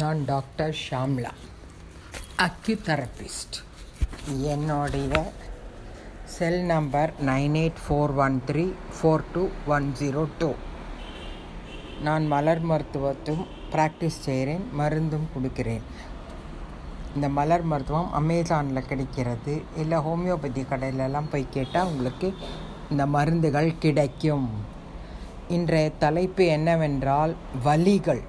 நான் doctor Shamla acutherapist என்னுடைய cell number nine eight four one three four two one zero two நான் மலர் மருத்துவத்தும் practice செய்கிறேன் மருந்தும் கொடுக்கிறேன். இந்த மலர் மருத்துவம் அமேசானில் கிடைக்கிறது. இல்லை ஹோமியோபதி கடையிலலாம் போய் கேட்டால் உங்களுக்கு இந்த மருந்துகள் கிடைக்கும். இன்றைய தலைப்பு என்னவென்றால் வலிகள்.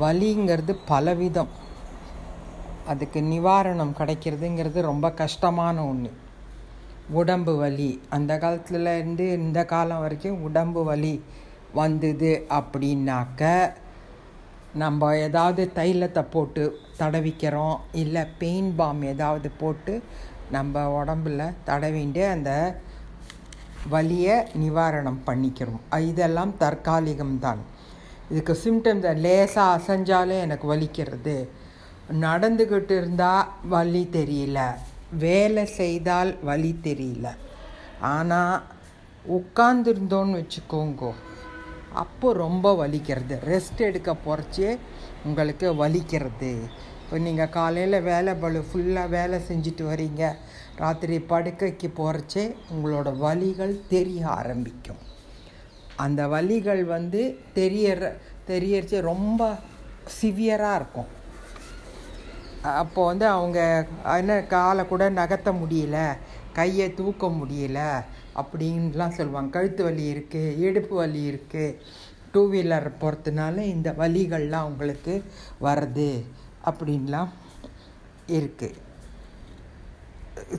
வலிங்கிறது பலவிதம். அதுக்கு நிவாரணம் கிடைக்கிறதுங்கிறது ரொம்ப கஷ்டமான ஒன்று உடம்பு வலி. அந்த காலத்துலேருந்து இந்த காலம் வரைக்கும் உடம்பு வலி வந்தது அப்படின்னாக்க நம்ம ஏதாவது தைலத்தை போட்டு தடவிக்கிறோம் இல்லை பெயின் பாம் ஏதாவது போட்டு நம்ம உடம்புல தடவிண்டு அந்த வலியை நிவாரணம் பண்ணிக்கிறோம். இதெல்லாம் தற்காலிகம்தான். இதுக்கு சிம்டம்ஸ் லேசாக அசைஞ்சாலே எனக்கு வலிக்கிறது. நடந்துக்கிட்டு இருந்தால் வலி தெரியல. வேலை செய்தால் வலி தெரியல. ஆனால் உட்காந்துருந்தோன்னு வச்சுக்கோங்க. அப்போ ரொம்ப வலிக்கிறது. ரெஸ்ட் எடுக்க போகிறச்சே உங்களுக்கு வலிக்கிறது. இப்போ நீங்கள் காலையில் வேலை பலு ஃபுல்லாக வேலை செஞ்சுட்டு வரீங்க. ராத்திரி படுக்கைக்கு போகிறச்சே உங்களோட வலிகள் தெரிய ஆரம்பிக்கும். அந்த வலிகள் வந்து தெரியற தெரியறச்சு ரொம்ப சிவியராக இருக்கும். அப்போ வந்து அவங்க என்ன காலை கூட நகர்த்த முடியல கையை தூக்க முடியல அப்படின்லாம் சொல்லுவாங்க. கழுத்து வலி இருக்குது இடுப்பு வலி இருக்குது டூ வீலர் போகிறதுனால இந்த வலிகள்லாம் அவங்களுக்கு வருது அப்படின்லாம் இருக்குது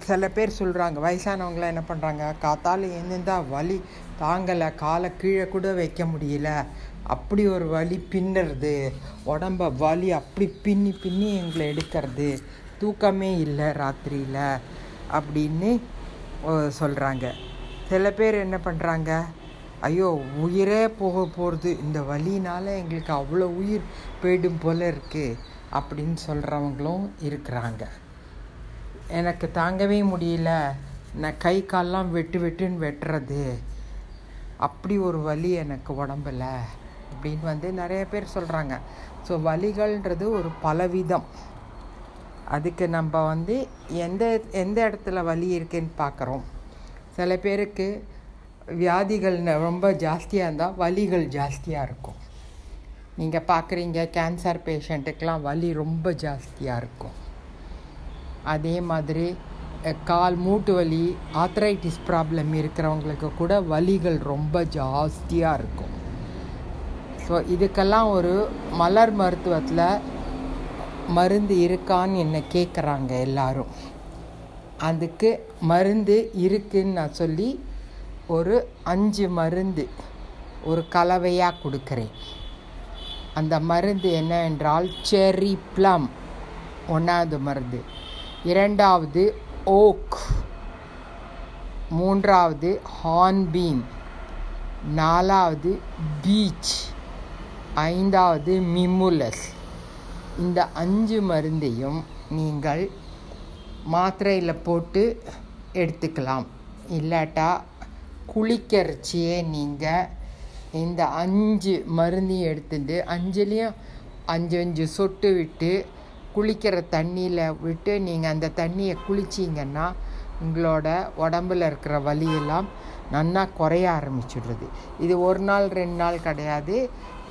சில பேர் சொல்கிறாங்க வயசானவங்களாம் என்ன பண்ணுறாங்க காத்தால் எழுந்தா வலி தாங்கலை காலை கீழே கூட வைக்க முடியல. அப்படி ஒரு வலி பின்னுறது உடம்ப வலி அப்படி பின்னி பின்னி எங்களை எடுக்கிறது தூக்கமே இல்லை ராத்திரியில் அப்படின்னு சொல்கிறாங்க சில பேர் என்ன பண்ணுறாங்க ஐயோ உயிரே போக போகிறது இந்த வழினால் எங்களுக்கு அவ்வளோ உயிர் போயிடும் போல் இருக்குது அப்படின்னு சொல்கிறவங்களும் இருக்கிறாங்க. எனக்கு தாங்கவே முடியல. நான் கை கால்லாம் வெட்டு வெட்டுன்னு வெட்டுறது. அப்படி ஒரு வலி எனக்கு உடம்பில் அப்படின்னு வந்து நிறைய பேர் சொல்கிறாங்க ஸோ வலிகள்ன்றது ஒரு பலவிதம். அதுக்கு நம்ம வந்து எந்த எந்த இடத்துல வலி இருக்குன்னு பார்க்குறோம். சில பேருக்கு வியாதிகள் ரொம்ப ஜாஸ்தியாக இருந்தால் வலிகள் ஜாஸ்தியாக இருக்கும். நீங்கள் பார்க்குறீங்க கேன்சர் பேஷண்ட்டுக்கெலாம் வலி ரொம்ப ஜாஸ்தியாக இருக்கும். அதே மாதிரி கால் மூட்டு வலி ஆத்ரைட்டிஸ் ப்ராப்ளம் இருக்கிறவங்களுக்கு கூட வலிகள் ரொம்ப ஜாஸ்தியாக இருக்கும். ஸோ இதுக்கெல்லாம் ஒரு மலர் மருத்துவத்தில் மருந்து இருக்கான்னு என்னை கேட்குறாங்க எல்லாரும். அதுக்கு மருந்து இருக்குன்னு நான் சொல்லி ஒரு அஞ்சு மருந்து ஒரு கலவையாக கொடுக்குறேன். அந்த மருந்து என்ன என்றால் செரி ப்ளம் ஒன்றாவது மருந்து. இரண்டாவது ஓக். மூன்றாவது ஹார்ன்பீம். நாலாவது பீச். ஐந்தாவது மிமுலஸ். இந்த அஞ்சு மருந்தையும் நீங்கள் மாத்திரையில் போட்டு எடுத்துக்கலாம். இல்லாட்டா குளிக்கிறச்சியே நீங்கள் இந்த அஞ்சு மருந்தையும் எடுத்துட்டு அஞ்சுலேயும் அஞ்சு அஞ்சு சொட்டு விட்டு குளிக்கிற தண்ணியில் விட்டு நீங்கள் அந்த தண்ணியை குளிச்சிங்கன்னா உங்களோட உடம்பில் இருக்கிற வலியெல்லாம் நல்லா குறைய ஆரம்பிச்சிடுறது இது ஒரு நாள் ரெண்டு நாள் கிடையாது.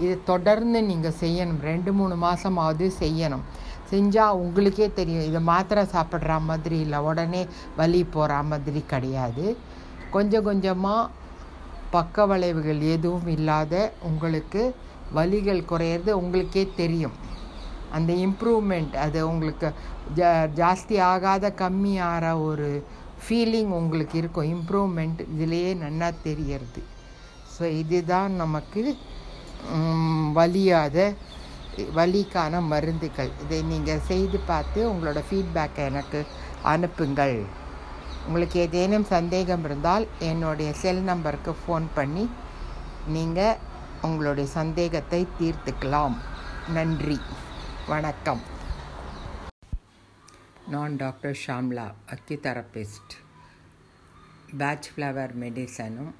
இது தொடர்ந்து நீங்கள் செய்யணும். ரெண்டு மூணு மாதமாவது செய்யணும். செஞ்சால் உங்களுக்கே தெரியும். இதை மாத்திரை சாப்பிட்ற மாதிரி இல்லை. உடனே வலி போகிற மாதிரி கிடையாது. கொஞ்சம் கொஞ்சமாக பக்க வளைவுகள் எதுவும் இல்லாத உங்களுக்கு வலிகள் குறையிறது உங்களுக்கே தெரியும். அந்த இம்ப்ரூவ்மெண்ட் அது உங்களுக்கு ஜா ஜாஸ்தி ஆகாத கம்மி ஆகிற ஒரு ஃபீலிங் உங்களுக்கு இருக்கும். இம்ப்ரூவ்மெண்ட் இதிலேயே நல்லா தெரியறது. ஸோ இதுதான் நமக்கு வலியாத வலிக்கான மருந்துகள். இதை நீங்கள் செய்து பார்த்து உங்களோட ஃபீட்பேக்கை எனக்கு அனுப்புங்கள். உங்களுக்கு ஏதேனும் சந்தேகம் இருந்தால் என்னுடைய செல் நம்பருக்கு ஃபோன் பண்ணி நீங்கள் உங்களுடைய சந்தேகத்தை தீர்த்துக்கலாம். நன்றி. வணக்கம். நான் doctor Shamla acutherapist Bach flower மெடிசனும்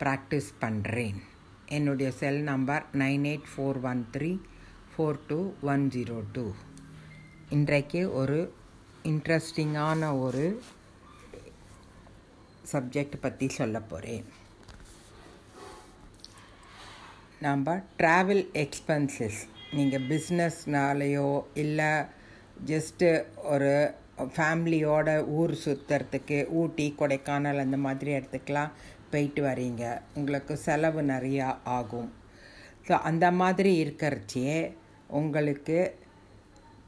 practice பண்ணுறேன் என்னுடைய cell number nine eight four one three four two one zero two. இன்றைக்கு ஒரு இன்ட்ரெஸ்டிங்கான ஒரு சப்ஜெக்ட் பற்றி சொல்ல போகிறேன் நம்ம ட்ராவல் எக்ஸ்பென்சஸ் நீங்கள் பிஸ்னஸ்னாலேயோ இல்லை ஜஸ்ட்டு ஒரு ஃபேமிலியோட ஊர் சுற்றுறதுக்கு ஊட்டி கொடைக்கானல் அந்த மாதிரி இடத்துக்கெலாம் போயிட்டு வரீங்க உங்களுக்கு செலவு நிறையா ஆகும். ஸோ அந்த மாதிரி இருக்கிறச்சே உங்களுக்கு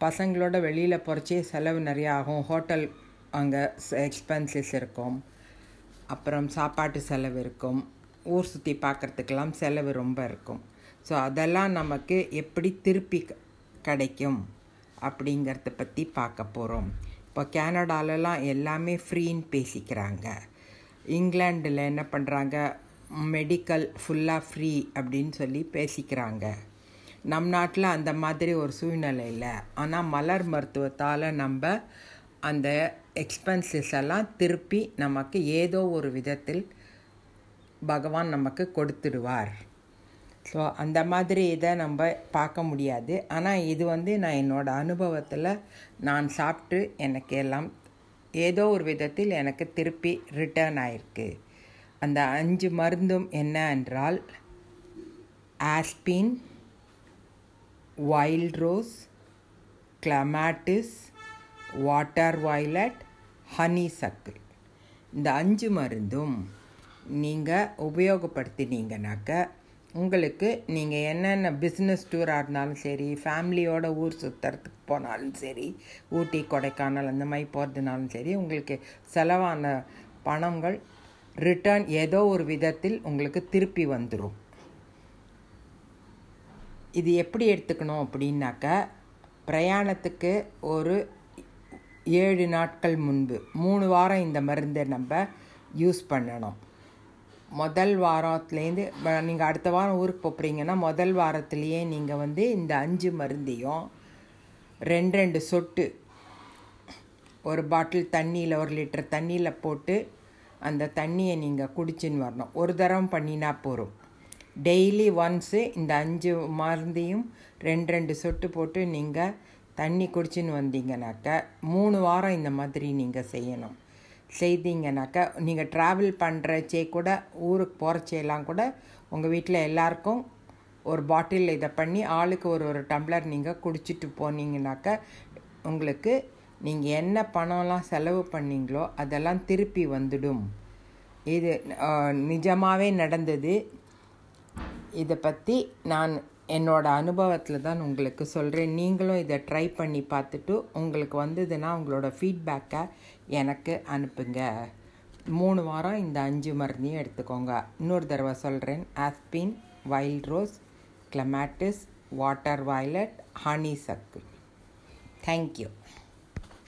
பசங்களோட வெளியில் போகிறச்சே செலவு நிறையா ஆகும். ஹோட்டல் அங்கே எக்ஸ்பென்சஸ் இருக்கும். அப்புறம் சாப்பாட்டு செலவு இருக்கும். ஊர் சுற்றி பார்க்குறதுக்கெல்லாம் செலவு ரொம்ப இருக்கும். ஸோ அதெல்லாம் நமக்கு எப்படி திருப்பி கிடைக்கும் அப்படிங்கிறத பற்றி பார்க்க போகிறோம் இப்போ கேனடாலலாம் எல்லாமே ஃப்ரீன்னு பேசிக்கிறாங்க. இங்கிலாண்டில் என்ன பண்ணுறாங்க மெடிக்கல் ஃபுல்லாக ஃப்ரீ அப்படின்னு சொல்லி பேசிக்கிறாங்க. நம் நாட்டில் அந்த மாதிரி ஒரு சூழ்நிலை இல்லை. ஆனால் மலர் மருத்துவத்தால் நம்ம அந்த எக்ஸ்பென்சஸ் எல்லாம் திருப்பி நமக்கு ஏதோ ஒரு விதத்தில் பகவான் நமக்கு கொடுத்துடுவார். ஸோ அந்த மாதிரி இதை நம்ம பார்க்க முடியாது. ஆனால் இது வந்து நான் என்னோடய அனுபவத்தில் நான் சாப்பிட்டு எனக்கு எல்லாம் ஏதோ ஒரு விதத்தில் எனக்கு திருப்பி ரிட்டர்ன் ஆயிருக்கு. அந்த அஞ்சு மருந்தும் என்ன என்றால் aspen wild rose clematis water violet honeysuckle இந்த அஞ்சு மருந்தும் நீங்கள் உபயோகப்படுத்தினீங்கனாக்க உங்களுக்கு நீங்கள் என்னென்ன பிஸ்னஸ் டூராக இருந்தாலும் சரி ஃபேமிலியோட ஊர் சுற்றுறதுக்கு போனாலும் சரி ஊட்டி கொடைக்கானல் அந்த மாதிரி போகிறதுனாலும் சரி உங்களுக்கு செலவான பணங்கள் ரிட்டர்ன் ஏதோ ஒரு விதத்தில் உங்களுக்கு திருப்பி வந்துடும் இது எப்படி எடுத்துக்கணும் அப்படின்னாக்க பிரயாணத்துக்கு ஒரு ஏழு நாட்கள் முன்பு மூணு வாரம் இந்த மருந்தை நம்ம யூஸ் பண்ணணும். முதல் வாரத்துலேருந்து நீங்கள் அடுத்த வாரம் ஊருக்கு போகிறீங்கன்னா முதல் வாரத்துலேயே நீங்கள் வந்து இந்த அஞ்சு மருந்தையும் ரெண்டு ரெண்டு சொட்டு ஒரு பாட்டில் தண்ணியில் ஒரு லிட்டர் தண்ணியில் போட்டு அந்த தண்ணியை நீங்கள் குடிச்சின்னு வரணும். ஒரு தரம் பண்ணினா போகும் டெய்லி ஒன்ஸு இந்த அஞ்சு மருந்தையும் ரெண்டு ரெண்டு சொட்டு போட்டு நீங்கள் தண்ணி குடிச்சின்னு வந்தீங்கனாக்க மூணு வாரம் இந்த மாதிரி நீங்கள் செய்யணும். செய்தீங்கனாக்கா நீங்கள் ட்ராவல் பண்ணுறச்சே கூட ஊருக்கு போகிறச்சேலாம் கூட உங்கள் வீட்டில் எல்லாருக்கும் ஒரு பாட்டில் இதை பண்ணி ஆளுக்கு ஒரு ஒரு டம்ளர் நீங்கள் குடிச்சிட்டு போனீங்கனாக்கா உங்களுக்கு நீங்கள் என்ன பணம்லாம் செலவு பண்ணீங்களோ அதெல்லாம் திருப்பி வந்துடும். இது நிஜமாகவே நடந்தது. இதை பற்றி நான் என்னோடய அனுபவத்தில் தான் உங்களுக்கு சொல்கிறேன் நீங்களும் இதை ட்ரை பண்ணி பார்த்துட்டு உங்களுக்கு வந்ததுன்னா உங்களோட ஃபீட்பேக்கை எனக்கு அனுப்புங்க. மூணு வாரம் இந்த அஞ்சு மருந்தையும் எடுத்துக்கோங்க. இன்னொரு தடவை சொல்கிறேன் aspen wild rose clematis water violet honeysuckle thank you